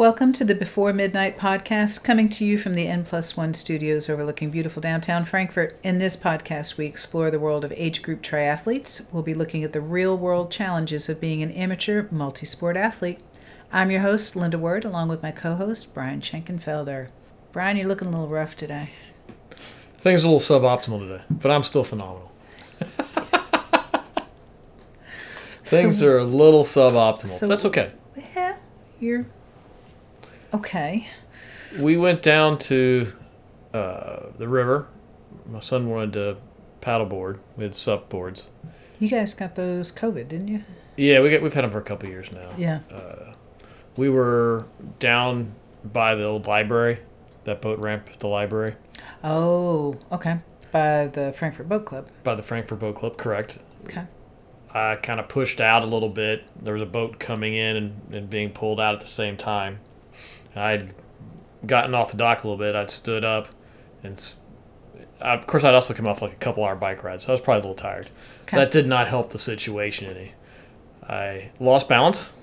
Welcome to the Before Midnight podcast, coming to you from the N Plus One studios overlooking beautiful downtown Frankfort. In this podcast, we explore the world of age group triathletes. We'll be looking at the real world challenges of being an amateur multi sport athlete. I'm your host, Linda Word, along with my co host, Brian Schenkenfelder. Brian, you're looking a little rough today. Things are a little suboptimal today, but I'm still phenomenal. Things So- are a little suboptimal. so- That's okay. Yeah, you're okay. We went down to uh, the river. My son wanted to paddleboard. We had sup boards. You guys got those COVID, didn't you? Yeah, we get, we've had them for a couple of years now. Yeah. We were down by the old library, that boat ramp at the library, Oh, okay. By the Frankfort Boat Club. by the Frankfort Boat Club, correct. Okay. I kind of pushed out a little bit. There was a boat coming in and, and being pulled out at the same time. I'd gotten off the dock a little bit. I'd stood up, and I- of course, I'd also come off like a couple hour bike ride, so I was probably a little tired. Okay. That did not help the situation any. I lost balance,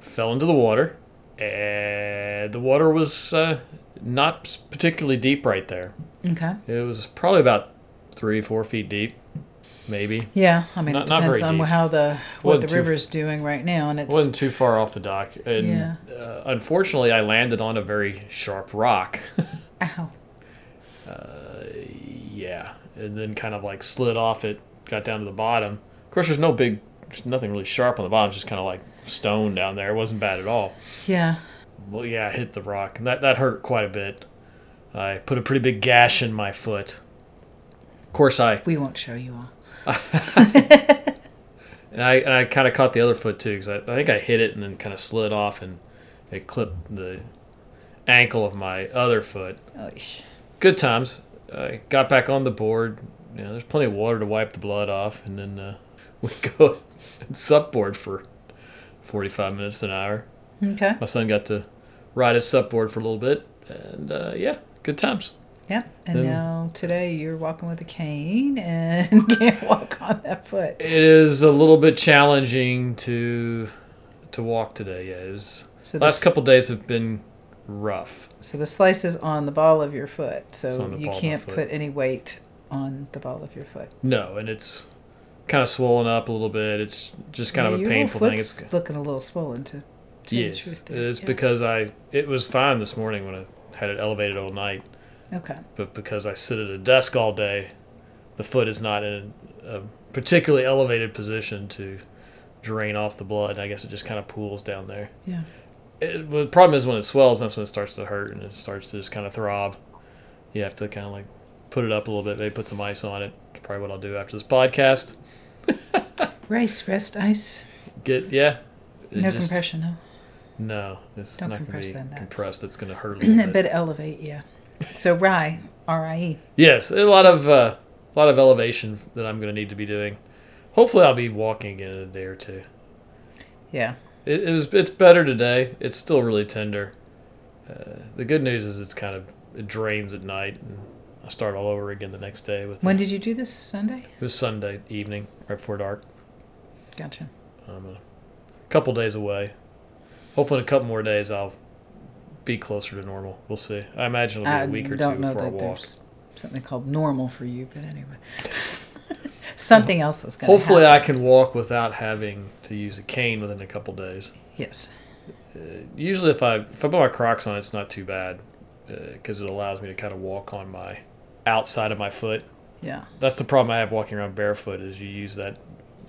fell into the water, and the water was uh, not particularly deep right there. Okay. It was probably about three, four feet deep, maybe. Yeah, I mean, Not- it depends on deep. how the what Wasn't the too- river's doing right now, and it wasn't too far off the dock, and Yeah. uh, unfortunately, I landed on a very sharp rock. ow. yeah, and then kind of like slid off it, got down to the bottom. Of course, there's no big, there's nothing really sharp on the bottom, it's just kind of like stone down there. It wasn't bad at all. Yeah. Well, yeah, I hit the rock, and that that hurt quite a bit. I put a pretty big gash in my foot. Of course, I We won't show you all. and I and I kind of caught the other foot too because I, I think I hit it and then kind of slid off and it clipped the ankle of my other foot. Oish. good times. I got back on the board. You know, there's plenty of water to wipe the blood off, and then uh, we go and supboard for 45 minutes to an hour. Okay. My son got to ride his supboard for a little bit, and uh, yeah, good times. Yep. And Then- now today you're walking with a cane and can't walk on that foot. It is a little bit challenging to to walk today. Yeah, it was, So the, last couple days have been rough. so the slice is on the ball of your foot, so you ball of my can't put any weight on the ball of your foot. No, and it's kind of swollen up a little bit. It's just kind Yeah, of a painful thing. It's looking a little swollen to tell you the Yes, it's Yeah. because I it was fine this morning when I had it elevated all night, Okay. but because I sit at a desk all day, the foot is not in a, particularly elevated position to drain off the blood. I guess it just kind of pools down there. Yeah. It, well, the problem is when it swells, that's when it starts to hurt and it starts to just kind of throb. You have to kind of like put it up a little bit, maybe put some ice on it. That's probably what I'll do after this podcast. Rice, rest, ice. Get yeah. No just- compression, though. No, it's Don't not going to be that. compressed. It's going to hurt a little bit. but elevate, yeah. So rye, R I E. Yes, a lot of uh, a lot of elevation that I'm going to need to be doing. Hopefully, I'll be walking again in a day or two. Yeah. It, it was it's better today. It's still really tender. Uh, the good news is it's kind of it drains at night, and I start all over again the next day. With When it. did you do this? Sunday? it was Sunday evening, right before dark. Gotcha. I'm a couple days away. Hopefully, in a couple more days, I'll be closer to normal. We'll see. I imagine it'll be I a week or two before I walk. something called normal for you, but anyway. something else is going to Hopefully, happen. I can walk without having to use a cane within a couple days. Yes. Uh, usually, if I if I put my Crocs on, it's not too bad uh, because it allows me to kind of walk on my outside of my foot. Yeah. That's the problem I have walking around barefoot is you use that.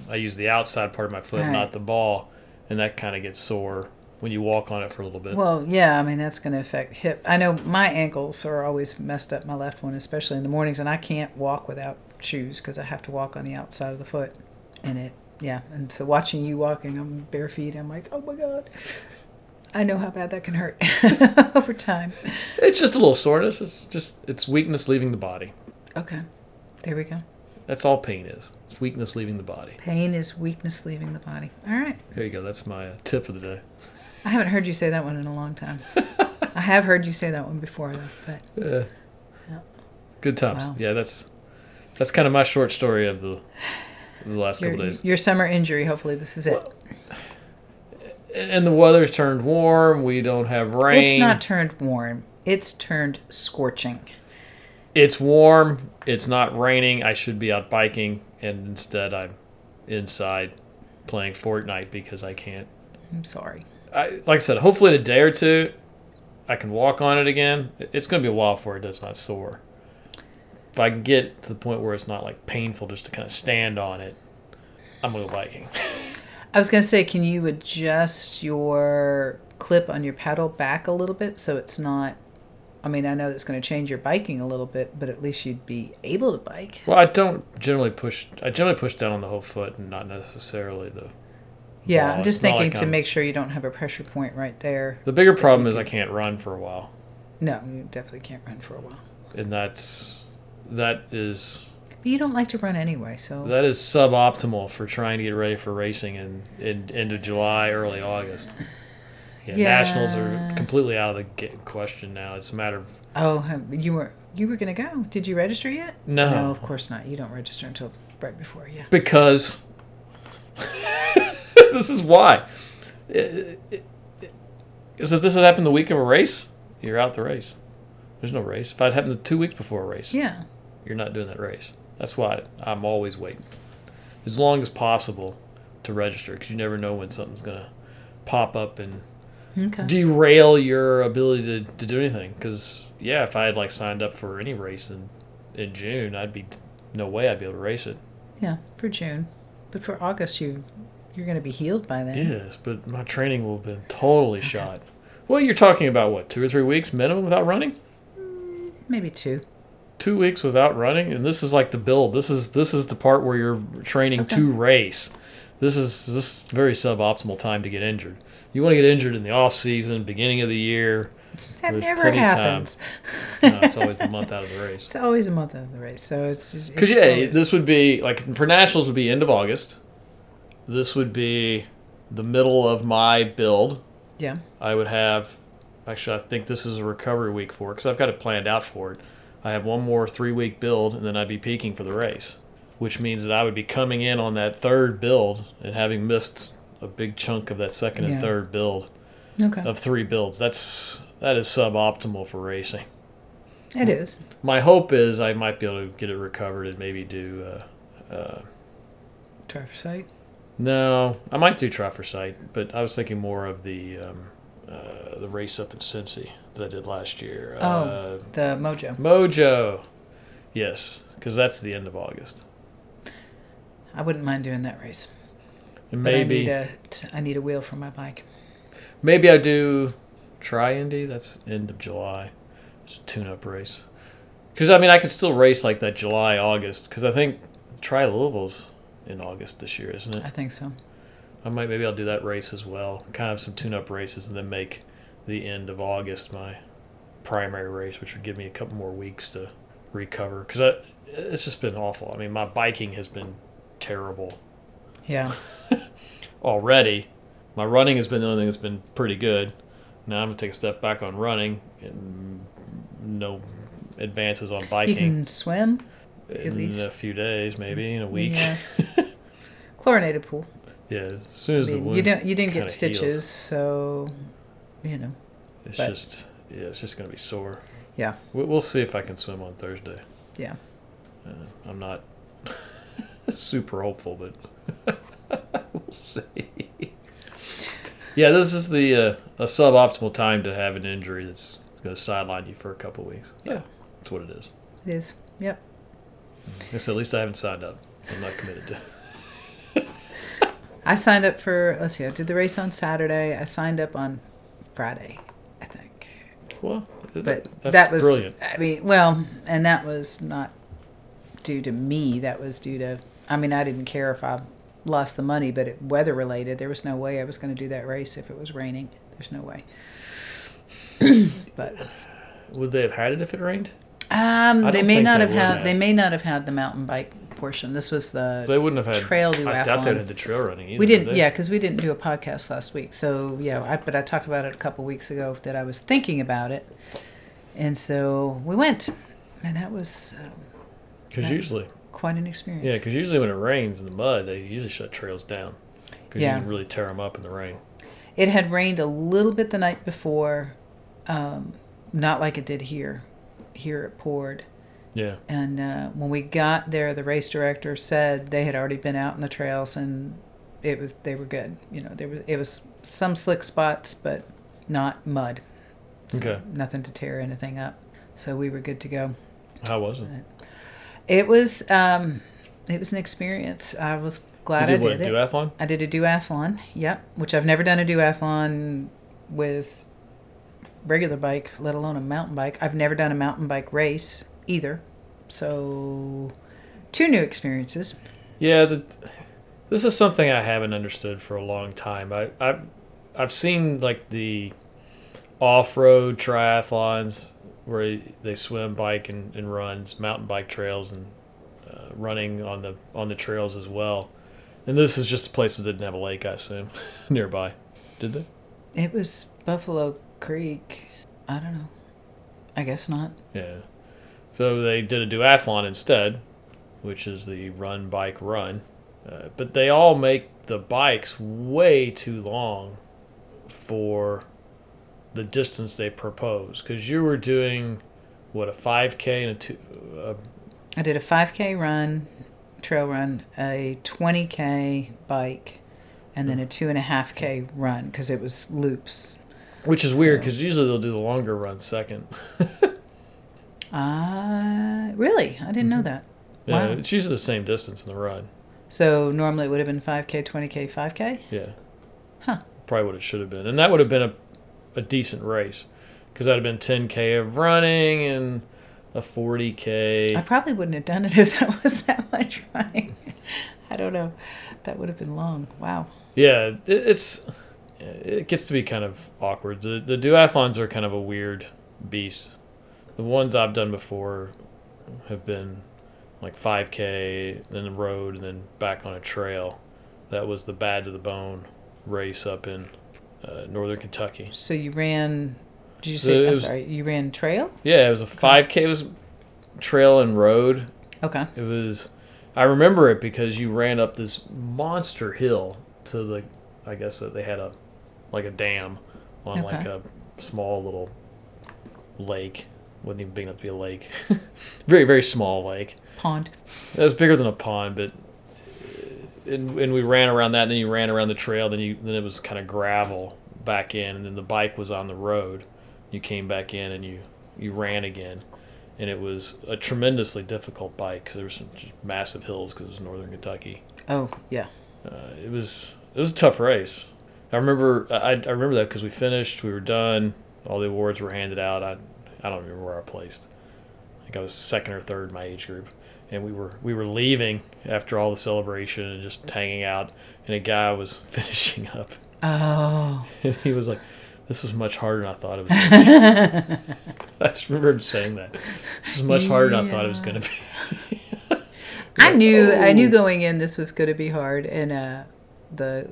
I use the outside part of my foot, Right. not the ball, and that kind of gets sore when you walk on it for a little bit. Well, yeah, I mean, that's going to affect hip. I know my ankles are always messed up, my left one, especially in the mornings, and I can't walk without shoes because I have to walk on the outside of the foot. And it, yeah. And so watching you walking, I'm bare feet, I'm like, oh my God. I know how bad that can hurt over time. it's just a little soreness. It's just it's weakness leaving the body. Okay. There we go. That's all pain is. It's weakness leaving the body. Pain is weakness leaving the body. All right. There you go. That's my tip of the day. I haven't heard you say that one in a long time. I have heard you say that one before, though. But Yeah. Yeah. Good times. Wow. Yeah, that's that's kind of my short story of the the last your, couple days. your summer injury, hopefully, this is it. Well, and the weather's turned warm. We don't have rain. It's not turned warm. It's turned scorching. It's warm. It's not raining. I should be out biking, and instead I'm inside playing Fortnite because I can't. I'm sorry. I, like I said, hopefully in a day or two, I can walk on it again. It's going to be a while before it does not sore. If I can get to the point where it's not like painful just to kind of stand on it, I'm going to go biking. I was gonna say, can you adjust your clip on your pedal back a little bit so it's not? I mean, I know that's going to change your biking a little bit, but at least you'd be able to bike. well, I don't generally push. I generally push down on the whole foot and not necessarily the. Yeah, ball. I'm just It's thinking like to I'm- make sure you don't have a pressure point right there. The bigger problem is I can't run for a while, No, you definitely can't run for a while. and that's that is But you don't like to run anyway, so that is suboptimal for trying to get ready for racing in, in end of July, early August. Yeah, Yeah. nationals are completely out of the question now. It's a matter of oh, you were you were gonna go. Did you register yet? No. no, of course not. You don't register until right before. Yeah, because this is why. Because if this had happened the week of a race, you're out the race. There's no race. If it happened two weeks before a race, yeah. you're not doing that race. That's why I'm always waiting as long as possible to register because you never know when something's gonna pop up and Okay. derail your ability to, to do anything. Because yeah, if I had like signed up for any race in in June, I'd be no way I'd be able to race it. Yeah, for June, but for August, you you're gonna be healed by then. Yes, but my training will have been totally shot. Well, you're talking about what two or three weeks minimum without running. Mm, maybe two. Two weeks without running, and this is like the build. This is this is the part where you're training Okay. to race. This is this is very suboptimal time to get injured. You want to get injured in the off season, beginning of the year. That There's never plenty of time. happens. No, it's always the month out of the race. It's always a month out of the race, so it's it's Because yeah, always- this would be like for nationals would be end of August. This would be the middle of my build. yeah. I would have, actually, I think this is a recovery week for it because I've got it planned out for it. I have one more three week build and then I'd be peaking for the race, which means that I would be coming in on that third build and having missed a big chunk of that second and Yeah. third build Okay. of three builds. That's that is suboptimal for racing. It is. My hope is I might be able to get it recovered and maybe do. Uh, uh, Try for sight. No, I might do try for sight, but I was thinking more of the um, uh, the race up in Cincy that I did last year. Oh. Uh, The Mojo. Mojo. Yes, because that's the end of August. I wouldn't mind doing that race. And But I need a I need a wheel for my bike. maybe I do try Indy. That's end of July. It's a tune-up race. Because I mean, I could still race like that July August. Because I think try Louisville's in August this year, isn't it? I think so. I might maybe I'll do that race as well. Kind of some tune-up races, and then make the end of August my primary race, which would give me a couple more weeks to recover. Because it's just been awful. I mean, my biking has been terrible Yeah. already. My running has been the only thing that's been pretty good. Now I'm gonna take a step back on running, and no advances on biking. You can swim. In least. a few days, maybe in a week. Yeah. Chlorinated pool. Yeah, as soon as I the mean, wound you don't you didn't get stitches, heals. so you know. It's But- just yeah, it's just gonna be sore. Yeah. We- We'll see if I can swim on Thursday. Yeah. Uh, I'm not super hopeful, but we'll see. Yeah, this is the uh, a suboptimal time to have an injury that's going to sideline you for a couple weeks. Yeah, that's what it is. It is. Yep. Guess at least I haven't signed up. I'm not committed to. I signed up for let's see, I did the race on Saturday. I signed up on Friday, I think. Well, But that's that was brilliant. I mean, well, and that was not due to me. That was due to I mean, I didn't care if I lost the money, but it weather related. There was no way I was going to do that race if it was raining. There's no way. but Would they have had it if it rained? Um, they may not they have had. have. They may not have had the mountain bike portion. This was the They wouldn't have had trail I doubt they'd had the trail running either. We didn't, they? yeah, because we didn't do a podcast last week. So yeah, I, but I talked about it a couple weeks ago that I was thinking about it, and so we went, and that was um, Because usually, quite an experience. yeah, because usually when it rains in the mud, they usually shut trails down. Because Yeah. you can really tear them up in the rain. It had rained a little bit the night before, um, not like it did here. Here it poured. Yeah. And uh, when we got there, the race director said they had already been out in the trails and it was they were good. You know, there was it was some slick spots, but not mud. So Okay. Nothing to tear anything up. So we were good to go. How was it? It was um, it was an experience. I was glad you I did what? did it. Duathlon? I did a duathlon. Yep, which I've never done a duathlon with regular bike, let alone a mountain bike. I've never done a mountain bike race either. So, two new experiences. Yeah, the, this is something I haven't understood for a long time. I, I've I've seen like the off-road triathlons where they swim, bike, and, and runs, mountain bike trails, and uh, running on the on the trails as well. And this is just a place that didn't have a lake, I assume, nearby. Did they? It was Buffalo Creek. I don't know. I guess not. Yeah. So they did a duathlon instead, which is the run, bike, run. Uh, but they all make the bikes way too long for the distance they propose. Because you were doing, what, a 5K and a two. Uh, I did a 5K run, trail run, a 20K bike, and then a two and a half K run because it was loops. Which is weird So- because usually they'll do the longer run second. Uh, really? I didn't know that. Yeah, Wow. it's usually the same distance in the run. So normally it would have been 5K, 20K, 5K? Yeah. Huh. Probably what it should have been. And that would have been a, a decent race because that would have been 10K of running and a 40K. I probably wouldn't have done it if that was that much running. I don't know. That would have been long. Wow. Yeah, it, it's it gets to be kind of awkward. The the duathlons are kind of a weird beast. The ones I've done before have been like 5K, then the road, and then back on a trail. That was the bad to the bone race up in uh, northern Kentucky. So you ran, did you So say, I'm was- sorry, you ran trail? Yeah, it was a 5K. It was trail and road. Okay. It was. I remember it because you ran up this monster hill to the. I guess that they had a, like a dam, on like a small little lake. Wouldn't even big enough to be a lake. very very small lake. Pond. It was bigger than a pond, but. And, and we ran around that, and then you ran around the trail. Then you then it was kind of gravel back in, and then the bike was on the road. You came back in, and you you ran again and it was a tremendously difficult bike. 'cause There were some just massive hills because it was northern Kentucky. Oh, yeah. Uh, it was it was a tough race. I remember I, I remember that because we finished, we were done, all the awards were handed out. I I don't remember where I placed. I think I was second or third in my age group, and we were we were leaving after all the celebration and just hanging out, and a guy was finishing up, Oh. and he was like. This was much harder than I thought it was. Gonna be. I just remember him saying that. This is much harder than I thought it was going to be. I knew I knew Oh. going in this was going to be hard, and uh, the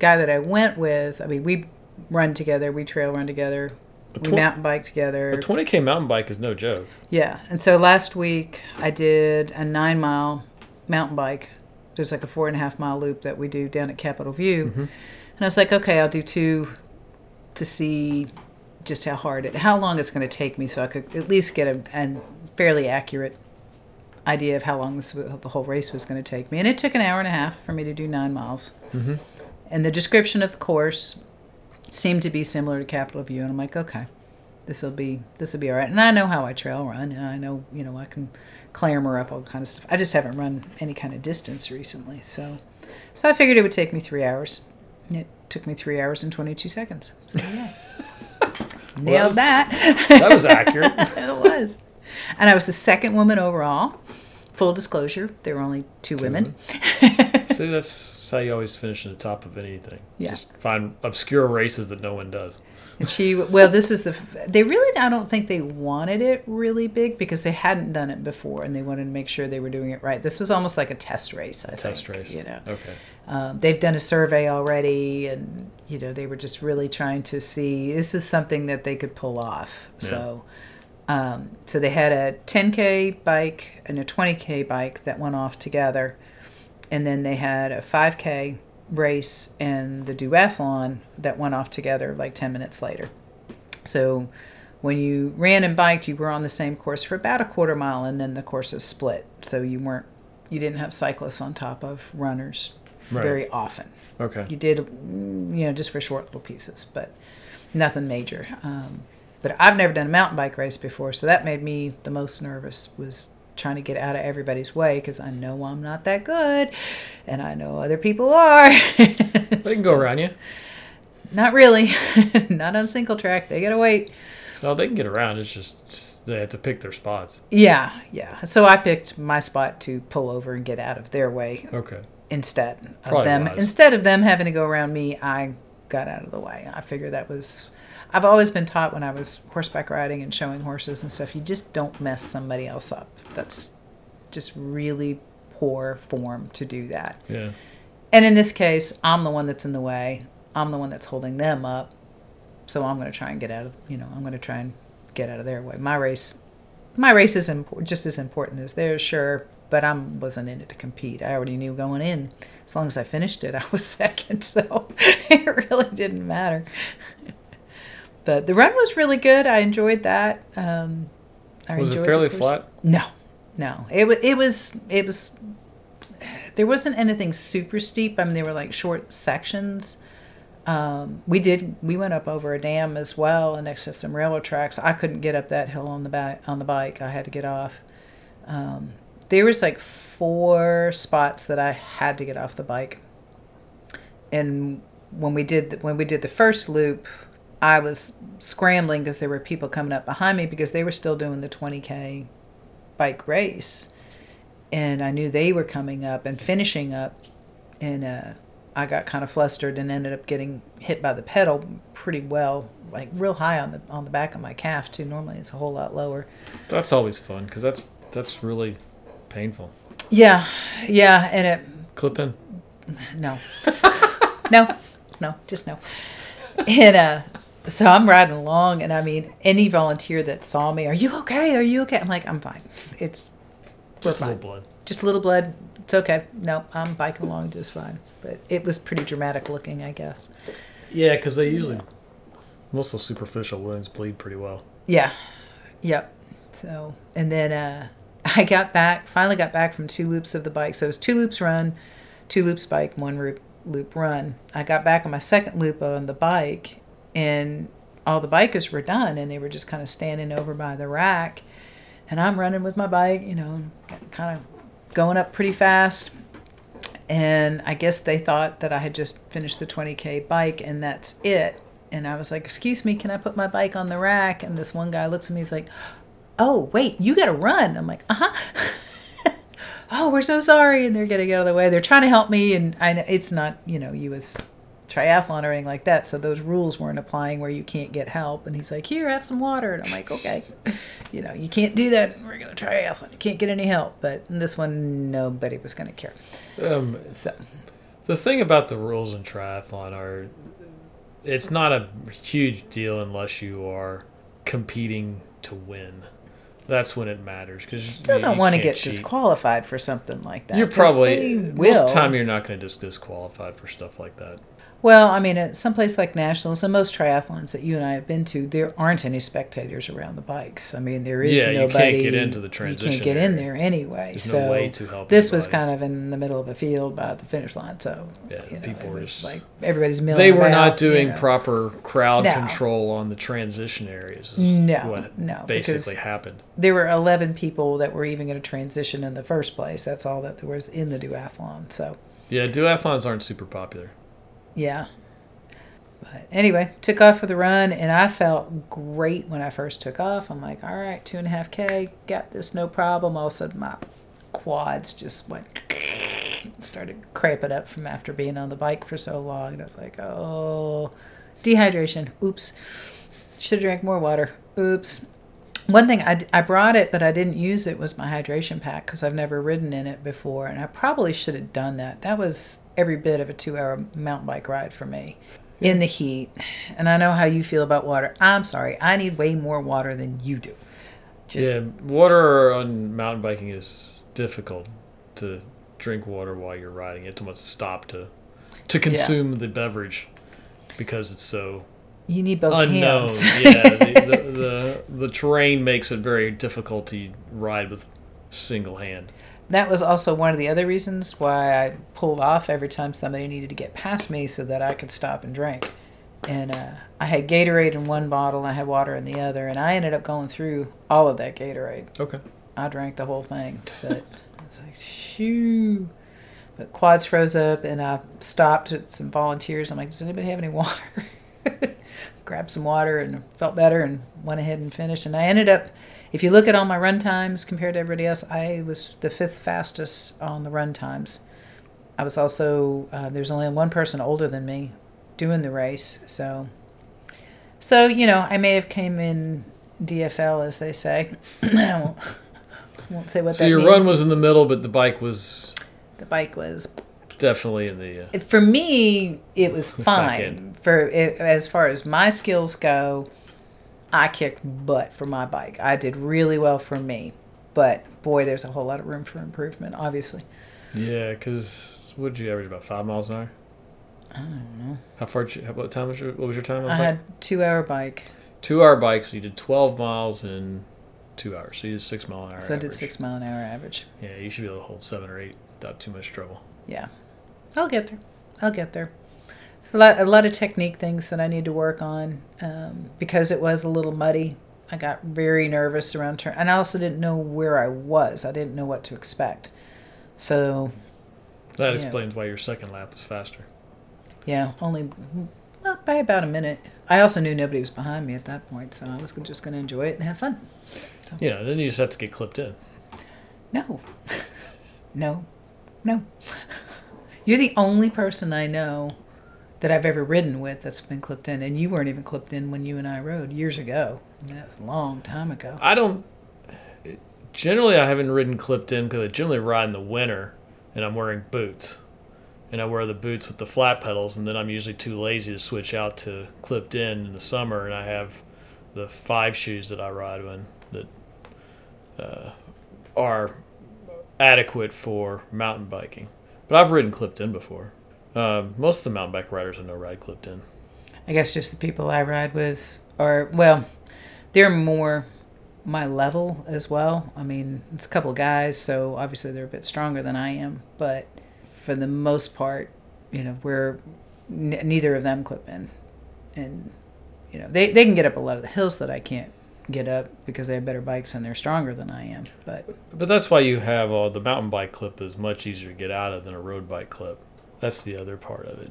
guy that I went with, I mean, we run together, we trail run together, we twen- mountain bike together. A 20k mountain bike is no joke. Yeah, and so last week I did a nine mile mountain bike. There's like a four and a half mile loop that we do down at Capitol View, Mm-hmm. and I was like, okay, I'll do two to see just how hard it, how long it's going to take me, so I could at least get a, a fairly accurate idea of how long this the whole race was going to take me. And it took an hour and a half for me to do nine miles. Mhm. And the description of the course seemed to be similar to Capitol View, and I'm like, okay, this will be this will be all right. And I know how I trail run, and I know you know I can clamber up all kind of stuff. I just haven't run any kind of distance recently, so so I figured it would take me three hours. It took me three hours and 22 seconds. So yeah, nailed that. That was accurate. it was. And I was the second woman overall. Full disclosure, there were only two, women. See, that's how you always finish in the top of anything. Yeah. Just find obscure races that no one does. And she, well, this is the, they really, I don't think they wanted it really big because they hadn't done it before and they wanted to make sure they were doing it right. This was almost like a test race, I think. Test think, race. You know, Okay. um, they've done a survey already and, you know, they were just really trying to see this is something that they could pull off. Yeah. So, um, so they had a 10K bike and a 20K bike that went off together. And then they had a 5K race and the duathlon that went off together like 10 minutes later. So when you ran and biked, you were on the same course for about a quarter mile and then the courses split. So you weren't, you didn't have cyclists on top of runners Right. very often. Okay. You did, mm, you know, just for short little pieces, but nothing major. Um, but I've never done a mountain bike race before, so that made me the most nervous. Was trying to get out of everybody's way because I know I'm not that good, and I know other people are. They can go around you. not really, not on a single track. They gotta wait. No, they can get around. It's just, just they have to pick their spots. Yeah, yeah. So I picked my spot to pull over and get out of their way Okay. instead of Probably them wise. instead of them having to go around me i got out of the way i figured that was i've always been taught when i was horseback riding and showing horses and stuff you just don't mess somebody else up. That's just really poor form to do that. Yeah. and in this case i'm the one that's in the way. I'm the one that's holding them up. So i'm going to try and get out of you know i'm going to try and get out of their way. My race my race is just as important as theirs sure but i wasn't in it to compete. I already knew going in. As long as i finished it i was second. So it really didn't matter but the run was really good. I enjoyed that. Um, I Was it enjoyed the fairly flat? no no. It, wa it was it was there wasn't anything super steep. I mean they were like short sections. Um, we did we went up over a dam as well and next to some railroad tracks. I couldn't get up that hill on the back on the bike. I had to get off. Um, there was like four spots that i had to get off the bike. And when we did the, when we did the first loop i was scrambling because there were people coming up behind me because they were still doing the 20k bike race and i knew they were coming up and finishing up and uh, I got kind of flustered and ended up getting hit by the pedal pretty well, like real high on the on the back of my calf too. Normally it's a whole lot lower. That's always fun because that's that's really painful. Yeah, yeah, and it Clip in. no, no, no, just no. And uh, so I'm riding along, and I mean, any volunteer that saw me, "Are you okay? Are you okay?" I'm like, "I'm fine. It's Just a little blood. Just a little blood. It's okay. No, I'm biking along just fine." But it was pretty dramatic looking, I guess. Yeah, because they usually most of the superficial wounds bleed pretty well. Yeah. Yep. So, and then uh, I got back, finally got back from two loops of the bike. So it was two loops run, two loops bike, one loop, loop run. I got back on my second loop on the bike, and all the bikers were done, and they were just kind of standing over by the rack. And I'm running with my bike, you know, kind of going up pretty fast. And I guess they thought that I had just finished the 20K bike and that's it. And I was like, Excuse me, can I put my bike on the rack? And this one guy looks at me, he's like, Oh, wait, you got to run. I'm like, Uh huh. oh, we're so sorry. And they're getting out of the way. They're trying to help me. And I it's not, you know, US triathlon or anything like that. So those rules weren't applying where you can't get help. And he's like, Here, have some water. And I'm like, Okay. You know, you can't do that We're in regular triathlon. You can't get any help. But in this one, nobody was going to care. Um, So, the thing about the rules in triathlon are, it's not a huge deal unless you are competing to win. That's when it matters because you still don't want to get cheat. disqualified for something like that. You're probably most will. of the time you're not going to just disqualified for stuff like that. Well, I mean, at someplace like nationals and most triathlons that you and I have been to, there aren't any spectators around the bikes. I mean, there is Yeah, you nobody. can't get into the transition. You can't get in there anyway. There's so no way to help. this was kind of in the middle of a field by the finish line. So Yeah, you know, people were just- like everybody's milling. They were about, not doing you know. proper crowd No. control on the transition areas. No, what no, basically happened. There were eleven people that were even going to transition in the first place. That's all that there was in the duathlon. So Yeah, duathlons aren't super popular. Yeah. But anyway, took off for the run, and I felt great when I first took off. I'm like, all right, two and a half K, got this, no problem. All of a sudden, my quads just went, started cramping up from after being on the bike for so long. And I was like, oh, dehydration. Oops. Should have drank more water. Oops. One thing I, I brought it, but I didn't use it was my hydration pack because I've never ridden in it before, and I probably should have done that. That was every bit of a two-hour mountain bike ride for me in the heat. And I know how you feel about water. I'm sorry, I need way more water than you do. Just, yeah, water on mountain biking is difficult to drink water while you're riding. Have to stop to to consume the beverage because it's so You need both unknown. hands. yeah, the, the, the the terrain makes it very difficult to ride with single hand. that was also one of the other reasons why I pulled off every time somebody needed to get past me so that I could stop and drink. And uh, I had Gatorade in one bottle, I had water in the other, and I ended up going through all of that Gatorade. Okay. I drank the whole thing, but I was like, shoo. But quads froze up, and I stopped at some volunteers. I'm like, does anybody have any water? Grabbed some water and felt better, and went ahead and finished. And I ended up, if you look at all my run times compared to everybody else, I was the fifth fastest on the run times. I was also uh, there's only one person older than me doing the race, so so you know I may have came in DFL as they say. I won't, won't say what So your means. run was in the middle, but the bike was the bike was definitely in the. Uh, for me it was fine. For as far as my skills go i kicked butt for my bike i did really well for me but boy there's a whole lot of room for improvement obviously yeah, because what did you average about five miles an hour? i don't know How far? Did you, what time was your? What was your time on i bike? had two hour bike Two hour bike, so you did twelve miles in two hours. So you did six mile an hour. so i did six mile an hour average Yeah, you should be able to hold seven or eight without too much trouble. yeah i'll get there i'll get there a lot, a lot of technique things that i need to work on um, because it was a little muddy. I got very nervous around turn and i also didn't know where i was. I didn't know what to expect. So That explains why your second lap was faster. yeah only well, by about a minute. I also knew nobody was behind me at that point so i was just going to enjoy it and have fun. Yeah, then you just have to get clipped in. no. No. No. You're the only person i know that i've ever ridden with that's been clipped in and you weren't even clipped in when you and i rode years ago that was a long time ago I don't. Generally, I haven't ridden clipped in because I generally ride in the winter, and I'm wearing boots, and I wear the boots with the flat pedals, and then I'm usually too lazy to switch out to clipped in in the summer, and I have the five shoes that I ride in that uh, are adequate for mountain biking. But I've ridden clipped in before. Um, most of the mountain bike riders I know ride clipped in. I guess just the people I ride with are well, they're more my level as well. I mean, it's a couple of guys, so obviously they're a bit stronger than I am, but for the most part, you know, we're n- neither of them clip in, and you know, they they can get up a lot of the hills that I can't get up because they have better bikes and they're stronger than I am. But But that's why you have uh, the mountain bike clip is much easier to get out of than a road bike clip. That's the other part of it.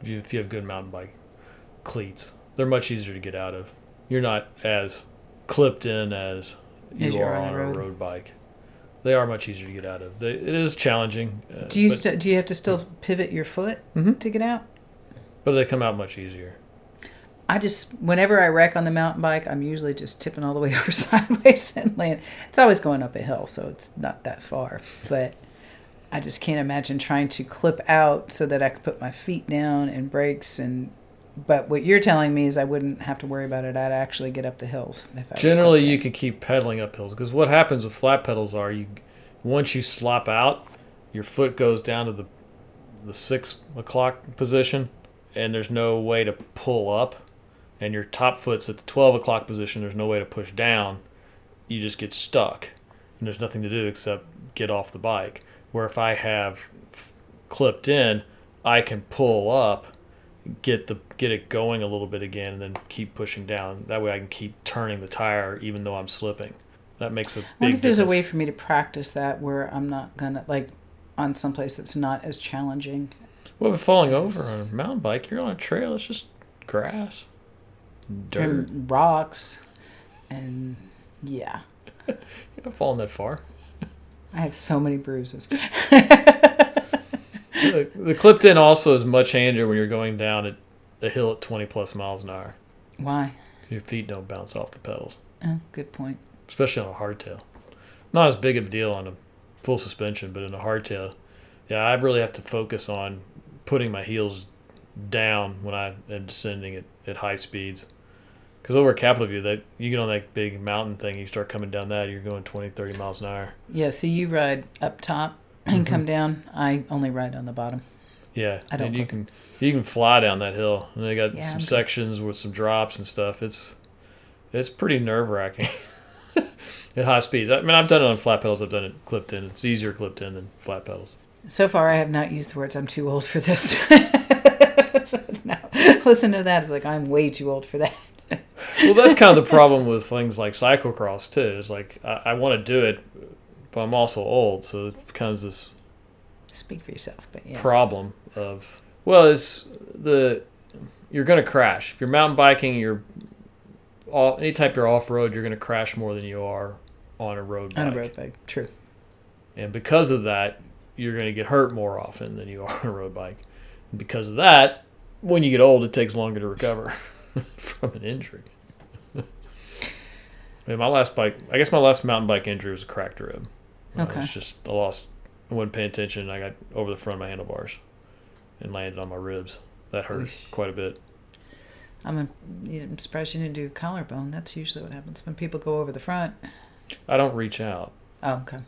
If you, if you have good mountain bike cleats, they're much easier to get out of. You're not as clipped in as you As are on on a road. bike. They are much easier to get out of. They, it is challenging. Uh, do you but, st- do you have to still pivot your foot Mhm. to get out? but they come out much easier. I just whenever I wreck on the mountain bike, I'm usually just tipping all the way over sideways and land. It's always going up a hill, so it's not that far. But I just can't imagine trying to clip out so that I could put my feet down and brakes and. But what you're telling me is I wouldn't have to worry about it. I'd actually get up the hills if I Generally, you could keep pedaling up hills because what happens with flat pedals are you once you slop out, your foot goes down to the the six o'clock position, and there's no way to pull up, and your top foot's at the twelve o'clock position. There's no way to push down. You just get stuck, and there's nothing to do except get off the bike. Where if I have clipped in, I can pull up get the get it going a little bit again and then keep pushing down. That way I can keep turning the tire even though I'm slipping. That makes a big wonder if there's a way for me to practice that where I'm not gonna like on someplace that's not as challenging. well, with falling over on a mountain bike, you're on a trail. It's just grass, dirt. and rocks, and yeah. You're not falling that far. I have so many bruises. the, the clipped in also is much handier when you're going down at a hill at 20 plus miles an hour. Why? Your feet don't bounce off the pedals, Oh, good point. especially on a hardtail. Not as big of a deal on a full suspension, but in a hardtail, yeah, I really have to focus on putting my heels down when I am descending at, at high speeds. Because over at Capitol View, that you get on that big mountain thing, you start coming down that, you're going 20, 30 miles an hour. Yeah, so you ride up top and mm-hmm. come down. I only ride on the bottom. Yeah, I don't and you can you can fly down that hill, and they got Yeah, some I'm good. sections with some drops and stuff. It's it's pretty nerve wracking at high speeds. I mean, I've done it on flat pedals. I've done it clipped in. It's easier clipped in than flat pedals. So far, I have not used the words "I'm too old for this." no, listen to that. It's like I'm way too old for that. Well, that's kind of the problem with things like cyclocross too. Is like I, I want to do it, but I'm also old, so it becomes this Speak for yourself, but yeah. problem of well, it's the you're going to crash if you're mountain biking. You're all, any type you're off road, you're going to crash more than you are on a road bike. on a road bike. True. And because of that, you're going to get hurt more often than you are on a road bike. And because of that, when you get old, it takes longer to recover from an injury. I mean, my last bike, I guess my last mountain bike injury was a cracked rib. Uh, Okay. It's just, I lost, I wasn't paying attention. I got over the front of my handlebars and landed on my ribs. That hurt Oof. quite a bit. I'm, a, I'm surprised you didn't do collarbone. That's usually what happens when people go over the front. I don't reach out. Oh, okay.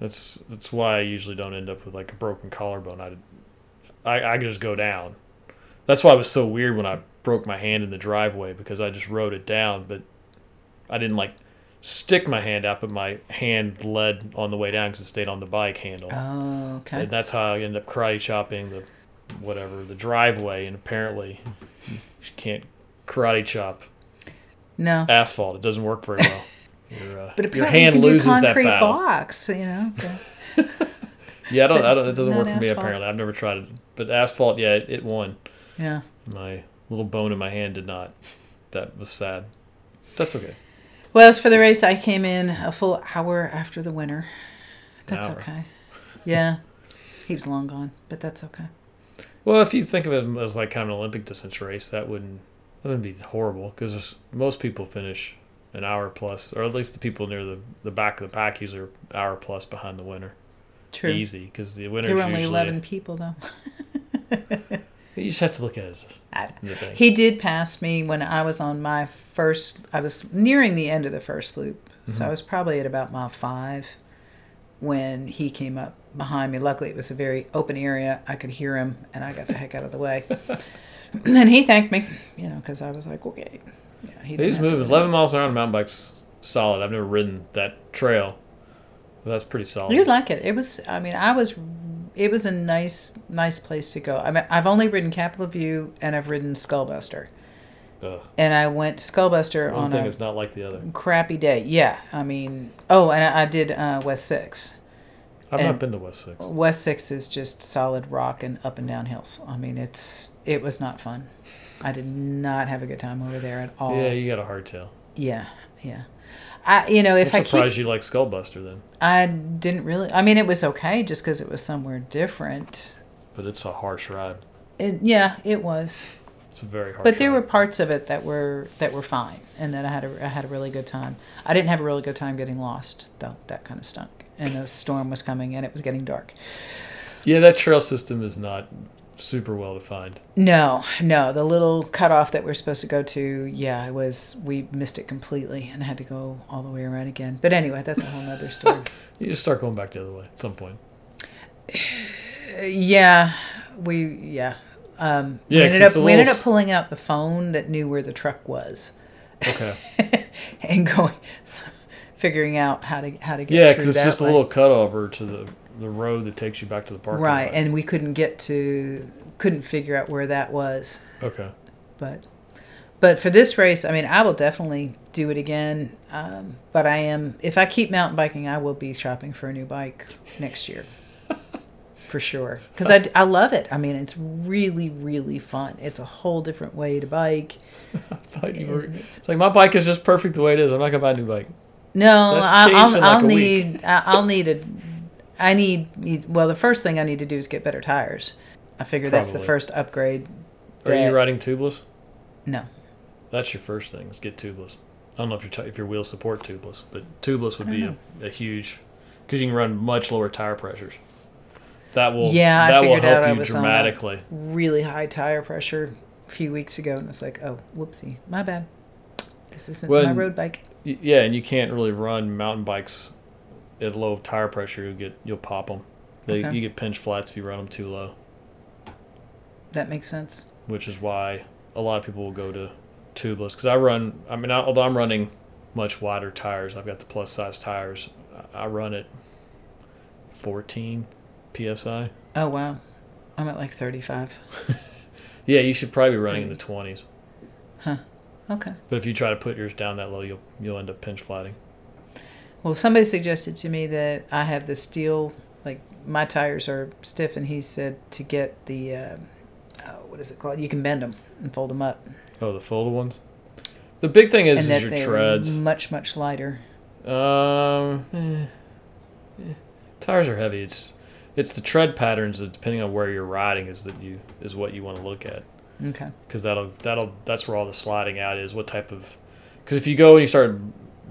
That's that's why I usually don't end up with like a broken collarbone. I, I, I just go down. That's why it was so weird when I broke my hand in the driveway because I just rode it down, but I didn't like stick my hand out, but my hand bled on the way down because it stayed on the bike handle. Oh, okay. And that's how I ended up karate chopping the whatever the driveway, and apparently you can't karate chop No. asphalt. It doesn't work very well. Your, uh, But your hand you can loses do that concrete battle. blocks, you know. Yeah, I don't. I don't it doesn't work for me apparently. I've never tried it, but asphalt, yeah, it, it won. yeah. My little bone in my hand did not. That was sad. That's okay. Well, as for the race, I came in a full hour after the winner. That's okay. Yeah. He was long gone, but that's okay. Well, if you think of it as like kind of an Olympic distance race, that wouldn't that wouldn't be horrible because most people finish an hour plus, or at least the people near the, the back of the pack usually are hour plus behind the winner. True. Easy because the winner's There were only usually 11 people, though. You just have to look at it as I- He did pass me when I was on my first, I was nearing the end of the first loop. So mm-hmm. I was probably at about mile five when he came up behind me. Luckily, it was a very open area. I could hear him, and I got the heck out of the way. and he thanked me, you know, because I was like, okay. Yeah, he He was moving. do that. 11 miles an hour on a mountain bike's solid. I've never ridden that trail. That's pretty solid. You'd like it. It was. I mean, I was. It was a nice, nice place to go. I mean, I've only ridden Capitol View and I've ridden Skullbuster, Ugh. and I went to Skullbuster One on thing a is not like the other. crappy day. Yeah, I mean, oh, and I, I did uh, West Six. I've And- not been to West Six. West Six is just solid rock and up and down hills. I mean, it's it was not fun. I did not have a good time over there at all. Yeah, you got a hardtail. yeah, yeah. I you know if I'm I keep surprised you like Skullbuster then, I didn't really. I mean, it was okay just because it was somewhere different. but it's a harsh ride. It, yeah, it was. It's a very harsh. But there ride. were parts of it that were that were fine, and that I had a I had a really good time. I didn't have a really good time getting lost though. That kind of stunk, and the storm was coming, and it was getting dark. Yeah, that trail system is not super well defined. No, no, the little cutoff that we're supposed to go to, yeah, it was we missed it completely and had to go all the way around again. But anyway, that's a whole nother story. You just start going back the other way at some point. Yeah, we yeah. Um, Yeah, we ended up we ended up pulling out the phone that knew where the truck was. Okay. and going figuring out how to how to get yeah, because it's just a little cutover to the the road that takes you back to the parking right lot. and we couldn't get to couldn't figure out where that was okay. but but for this race i mean i will definitely do it again um, but i am if i keep mountain biking i will be shopping for a new bike next year for sure because I, I love it i mean it's really really fun it's a whole different way to bike I thought you were. It's- like my bike is just perfect the way it is. I'm not gonna buy a new bike. No, I, changed in I'll, like week. need. I'll need a. I need. Well, the first thing I need to do is get better tires. I figure that's the first upgrade. Are you riding tubeless? No. That's your first thing. Is get tubeless. I don't know if your ti- if your wheels support tubeless, but tubeless would be a, a huge because you can run much lower tire pressures. That will Yeah, I that will figured out help I you was on a- dramatically. Really high tire pressure a few weeks ago, and it's like, oh, whoopsie, my bad. This isn't my road bike. Yeah, and you can't really run mountain bikes at low tire pressure. You'll get you'll pop them. They, Okay. You get pinch flats if you run them too low. That makes sense. which is why a lot of people will go to tubeless. Because I run, I mean, although I'm running much wider tires, I've got the plus size tires. I I run at 14 psi. Oh wow, I'm at like 35. Yeah, you should probably be running in the 20s. Huh. Okay. But if you try to put yours down that low, you'll you'll end up pinch flatting. Well, somebody suggested to me that I have the steel, like my tires are stiff, and he said to get the, uh, oh, what is it called? You can bend them and fold them up, Oh, the folded ones. The big thing is, and is that your they're treads. much much lighter. Um, eh, eh. tires are heavy. It's it's the tread patterns that depending on where you're riding is that you is what you want to look at Okay. because that'll that'll that's where all the sliding out is. What type of because if you go and you start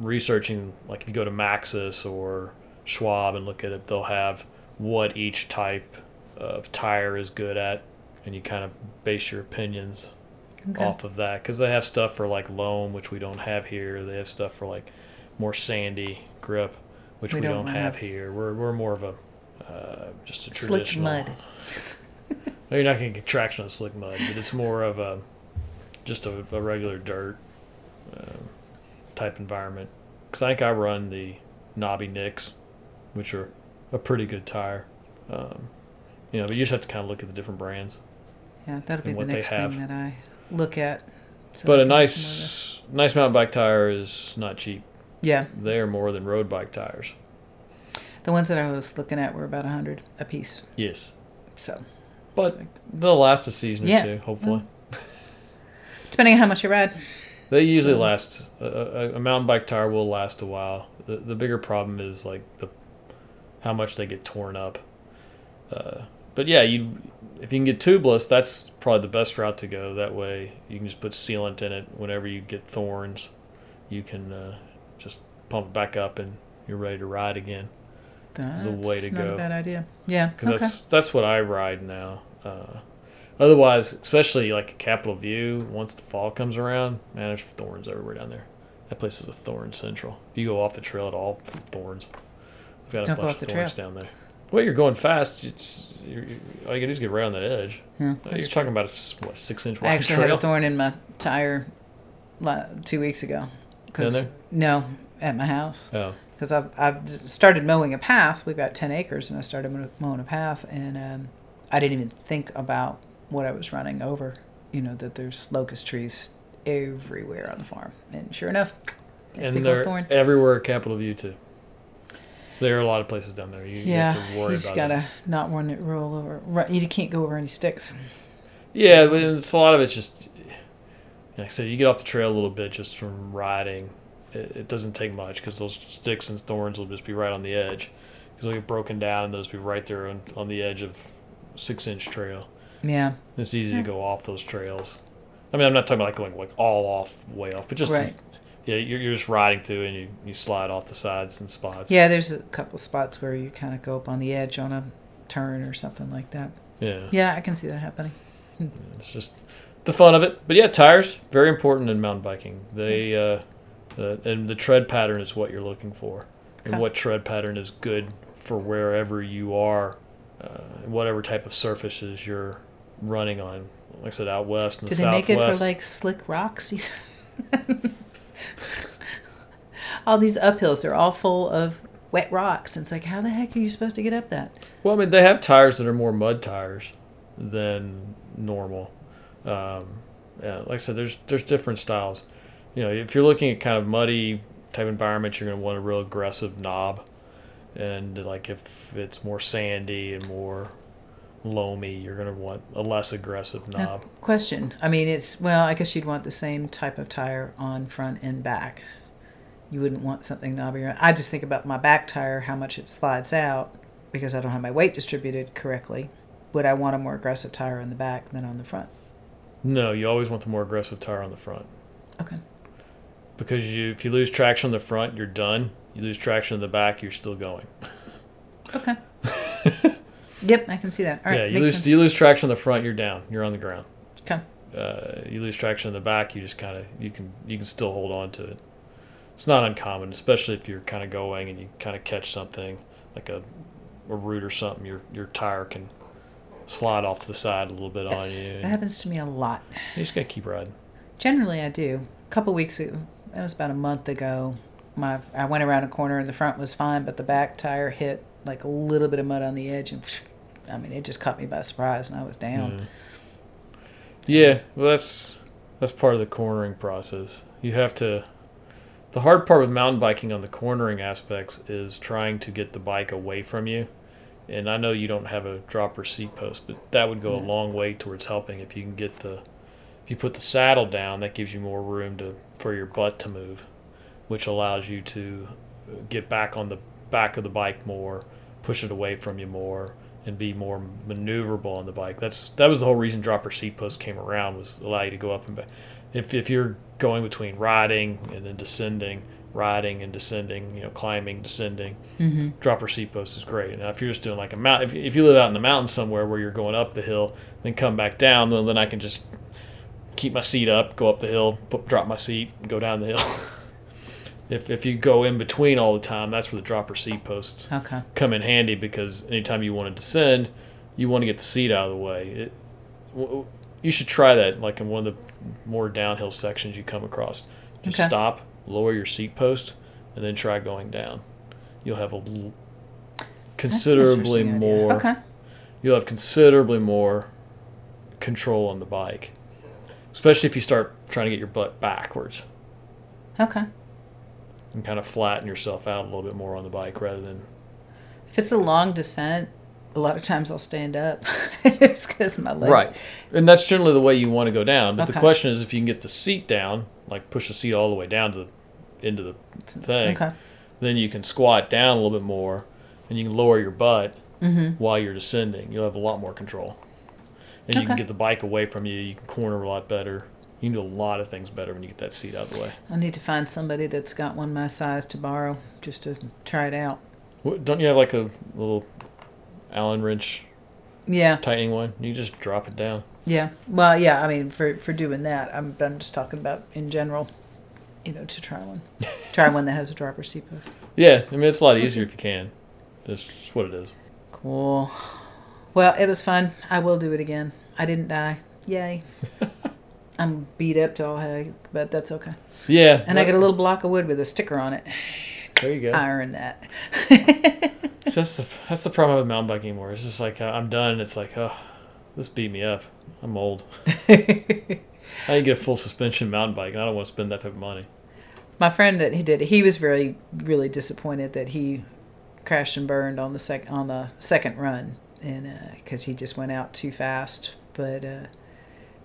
researching, like if you go to Maxxis or Schwalbe and look at it, they'll have what each type of tire is good at, and you kind of base your opinions Okay. off of that because they have stuff for like loam, which we don't have here. They have stuff for like more sandy grip, which We we, don't don't, have here. We're, we're more of a uh, just a Slick traditional. mud. No, you're not going to get traction on slick mud, but it's more of a just a, a regular dirt um, type environment. Because I think I run the Nobby Nics, which are a pretty good tire. Um, you know, but you just have to kind of look at the different brands. Yeah, that'll be the next thing that I look at. so But a nice nice mountain bike tire is not cheap. Yeah, They are more than road bike tires. the ones that I was looking at were about a hundred a piece. Yes, So but they'll last a season Yeah. or two, hopefully. depending on how much you ride. They usually So- last. A, a, mountain bike tire will last a while. The, the bigger problem is like the how much they get torn up. Uh, but yeah, you if you can get tubeless, that's probably the best route to go. That way, you can just put sealant in it. Whenever you get thorns, you can uh, just pump it back up, and you're ready to ride again. That's the way to not go. a bad idea. Yeah. because Okay. that's that's what I ride now. Uh, otherwise, especially like a Capitol View, once the fall comes around, man, there's thorns everywhere down there. That place is a thorn central. If you go off the trail at all, thorns. I've got a Don't go bunch of thorns down there. Well, you're going fast. It's you're, you all you can do is get right on that edge. Yeah, you're talking about a what six inch I actually trail. had a thorn in my tire two weeks ago. 'Cause- there? No, at my house. Oh, Because I've, I've started mowing a path. We've got 10 acres, and I started mowing a path, and um, I didn't even think about what I was running over. You know, that there's locust trees everywhere on the farm. And sure enough, it's a big and they're thorn. everywhere at Capitol View too. There are a lot of places down there. You, you Yeah, have to you worry just about it. gotta not want it roll over. You can't go over any sticks. Yeah, but it's a lot of it's just like I said, you get off the trail a little bit just from riding. It, it doesn't take much because those sticks and thorns will just be right on the edge because they'll get broken down and they'll be right there on, on the edge of six inch trail. Yeah, It's easy to go off those trails. I mean, I'm not talking about like going like all off, way off, but just Right. yeah, you're, you're just riding through and you, you slide off the sides and spots. yeah. There's a couple spots where you kind of go up on the edge on a turn or something like that. yeah, Yeah, I can see that happening. It's just the fun of it. But yeah, tires very important in mountain biking. They uh, uh, and the tread pattern is what you're looking for, Okay. and what tread pattern is good for wherever you are, uh, whatever type of surfaces you're running on. Like I said, out west and the southwest. Do they make it for like slick rocks? all these uphills, they're all full of wet rocks. And it's like, how the heck are you supposed to get up that? Well, I mean, they have tires that are more mud tires than normal. Um, yeah, like I said, there's there's different styles. You know, if you're looking at kind of muddy type environments, you're going to want a real aggressive knob, and like if it's more sandy and more loamy, you're going to want a less aggressive Now, knob. question. I mean, it's, well, I guess you'd want the same type of tire on front and back. You wouldn't want something knobbier. I just think about my back tire, how much it slides out because I don't have my weight distributed correctly. Would I want a more aggressive tire on the back than on the front? No, you always want the more aggressive tire on the front Okay. because you if you lose traction on the front, you're done. You lose traction in the back, you're still going. Okay. yep, I can see that. All right. yeah, you lose sense. you lose traction on the front, you're down. You're on the ground. Okay. Uh, you lose traction in the back, you just kind of you can you can still hold on to it. It's not uncommon, especially if you're kind of going and you kind of catch something like a a root or something. Your your tire can slide off to the side a little bit on you. that happens to me a lot. You just gotta keep riding. Generally, I do. A couple weeks ago, that was about a month ago. My I went around a corner and the front was fine, but the back tire hit like a little bit of mud on the edge, and I mean, it just caught me by surprise, and I was down. Yeah. yeah, well, that's that's part of the cornering process. You have to. The hard part with mountain biking on the cornering aspects is trying to get the bike away from you. And I know you don't have a dropper seat post, but that would go a long way towards helping if you can get the if you put the saddle down, that gives you more room to for your butt to move, which allows you to get back on the back of the bike more, push it away from you more, and be more maneuverable on the bike. That's that was the whole reason dropper seat post came around was allow you to go up and back. If if you're going between riding and then descending, riding and descending, you know, climbing, descending, Mm-hmm. dropper seat post is great. Now, if you're just doing like a mount, if, if you live out in the mountains somewhere where you're going up the hill, then come back down, then, then I can just keep my seat up, go up the hill, put, drop my seat, go down the hill. if, if you go in between all the time, that's where the dropper seat posts Okay. come in handy because anytime you want to descend, you want to get the seat out of the way. It, w- you should try that, like in one of the more downhill sections you come across. Just Okay. stop, lower your seat post, and then try going down. You'll have a l- considerably more. Okay. You'll have considerably more control on the bike, especially if you start trying to get your butt backwards Okay. And kind of flatten yourself out a little bit more on the bike rather than If it's a long descent, a lot of times I'll stand up just because my legs. Right. And that's generally the way you want to go down. But the question is if you can get the seat down, like push the seat all the way down to the into the thing, Okay. then you can squat down a little bit more and you can lower your butt Mm-hmm. while you're descending. You'll have a lot more control. And you can get the bike away from you. You can corner a lot better. You can do a lot of things better when you get that seat out of the way. I need to find somebody that's got one my size to borrow just to try it out. What, don't you have like a little Allen wrench Yeah. tightening one? You just drop it down. Yeah. Well, yeah. I mean, for for doing that, I'm I'm just talking about in general. You know, to try one, try one that has a dropper seat post. Yeah, I mean it's a lot easier if you can. That's just what it is. Cool. Well, it was fun. I will do it again. I didn't die. Yay. I'm beat up to all heck, but that's okay. Yeah. And I got a little block of wood with a sticker on it. There you go. I earned that. So that's the that's the problem with mountain biking anymore. It's just like uh, I'm done. It's like, oh, this beat me up. I'm old. I can get a full suspension mountain bike, and I don't want to spend that type of money. My friend that he did, he was very, really disappointed that he crashed and burned on the sec on the second run, and because he just went out too fast. But uh,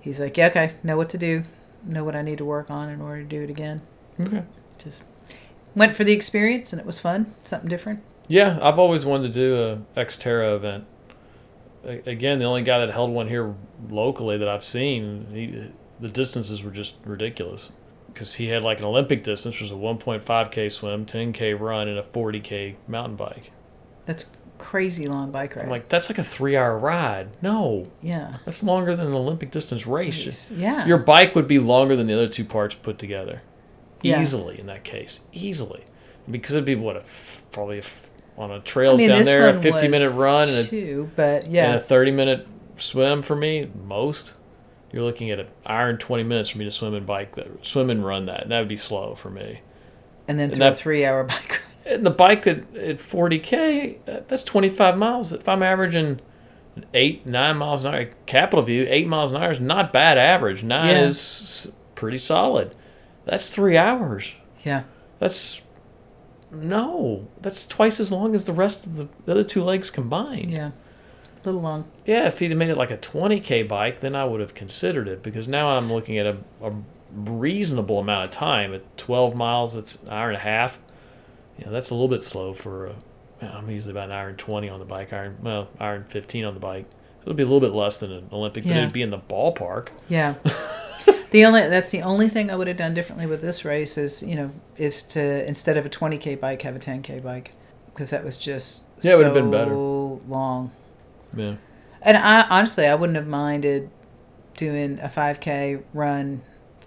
he's like, yeah, okay, know what to do, know what I need to work on in order to do it again. Okay. Just went for the experience, and it was fun, something different. Yeah, I've always wanted to do a Xterra event. A- Again, the only guy that held one here locally that I've seen, he, the distances were just ridiculous. Because he had like an Olympic distance, which was a 1.5k swim, 10k run, and a 40k mountain bike. That's crazy long bike ride. I'm like, that's like a three-hour ride. No, yeah, that's longer than an Olympic distance race. Yeah. Your bike would be longer than the other two parts put together. Yeah. Easily in that case. Easily. Because it'd be what a probably a on a trails I mean, down there, a one 50 minute run and a, two, but and a 30 minute swim for me, most. You're looking at an hour and 20 minutes for me to swim and bike that swim and run that. And that would be slow for me. and then and through a that- three-hour bike ride. And the bike at, at 40k, uh, that's 25 miles. If I'm averaging eight, nine miles an hour, Capitol View, eight miles an hour is not bad average. Nine Yeah. is pretty solid. That's three hours. Yeah, That's no, that's twice as long as the rest of the, the other two legs combined. yeah, a little long. Yeah, if he'd have made it like a 20k bike, then I would have considered it because now I'm looking at a, a reasonable amount of time. At 12 miles, it's an hour and a half. You know, that's a little bit slow for. A, you know, I'm usually about an hour and 20 on the bike, iron, well, hour and 15 on the bike. So it'd be a little bit less than an Olympic, but it'd be in the ballpark. Yeah. the only that's the only thing I would have done differently with this race is you know is to instead of a 20k bike have a 10k bike because that was just Yeah, it would have been better. long. Yeah. And I honestly I wouldn't have minded doing a 5k run,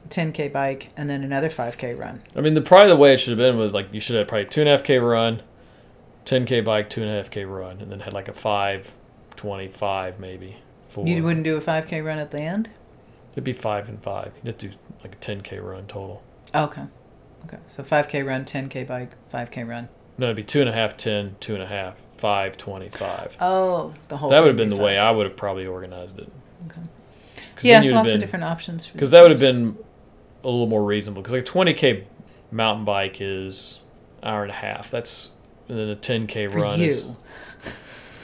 10k bike, and then another 5k run. I mean, the probably the way it should have been was like you should have probably two and a half k run, ten k bike, two and a half k run, and then had like a five, twenty five maybe, For You wouldn't do a 5K run at the end? it'd be five and five. You'd have to do like a 10k run total. Okay. Okay. So 5K run, 10K bike, 5K run. No, it'd be two and a half, 10, two and a half, five, 25. Oh, the whole that would have been be the way. I would have probably organized it. Okay. Yeah, then you'd have lots of different options for Because that would have been a little more reasonable. Because like a 20k mountain bike is hour and a half. That's and then a 10k for run you. is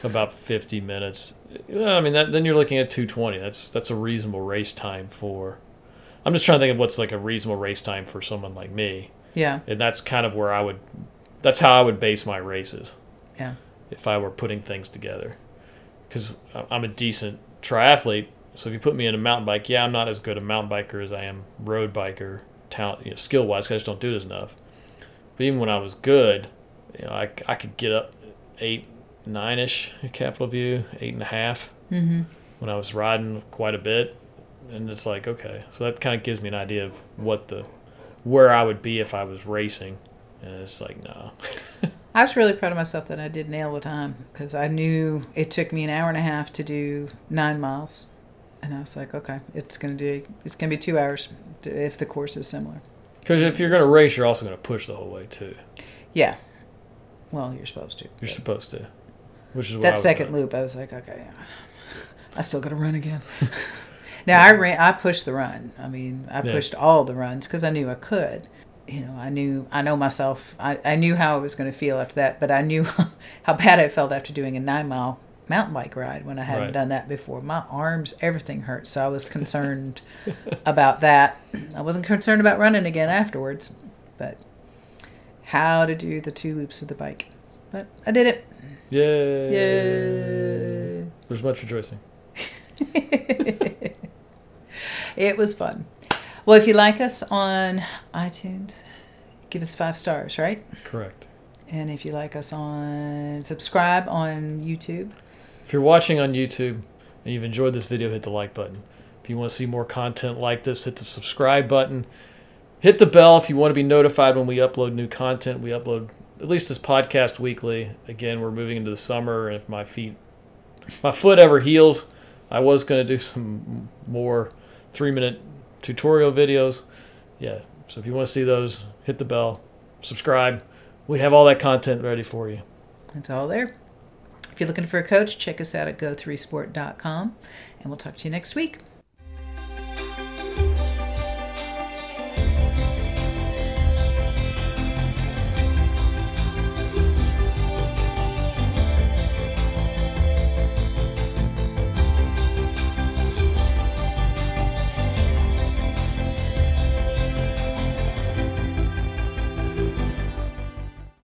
about 50 minutes. I mean, that, then you're looking at 220. That's that's a reasonable race time for. I'm just trying to think of what's like a reasonable race time for someone like me, Yeah. and that's kind of where I would. That's how I would base my races. Yeah. If I were putting things together, because uh, I'm a decent triathlete. So if you put me in a mountain bike, yeah, I'm not as good a mountain biker as I am road biker, talent, you know, skill wise. I just don't do it as enough. But even when I was good, you know, I, I could get up eight, nine ish at Capitol View, eight and a half Mm-hmm. when I was riding quite a bit, and it's like okay, so that kind of gives me an idea of what the where I would be if I was racing, and it's like no, I was really proud of myself that I did nail the time because I knew it took me an hour and a half to do nine miles, and I was like, okay, it's gonna do it's gonna be two hours if the course is similar. because if you're gonna race, you're also gonna push the whole way too. Yeah. Well, you're supposed to. You're supposed to, which is what that second doing. loop, I was like, okay, I still got to run again. now I ran, I pushed the run. I mean, I Yeah. pushed all the runs because I knew I could. You know, I knew, I know myself. I, I knew how I was going to feel after that, but I knew how bad I felt after doing a nine mile mountain bike ride when I hadn't Right. done that before. My arms, everything hurt, so I was concerned about that. I wasn't concerned about running again afterwards, but how to do the two loops of the bike. But I did it. Yay! Yay. There's much rejoicing. it was fun. Well, if you like us on iTunes, give us five stars, right? Correct. And if you like us on subscribe on YouTube, If you're watching on YouTube and you've enjoyed this video, hit the like button. If you want to see more content like this, hit the subscribe button. Hit the bell if you want to be notified when we upload new content. We upload at least this podcast weekly. Again, we're moving into the summer, and if my feet, my foot ever heals, I was going to do some more three-minute tutorial videos. Yeah, so if you want to see those, hit the bell, subscribe. We have all that content ready for you. it's all there. If you're looking for a coach, check us out at go3sport.com, and we'll talk to you next week.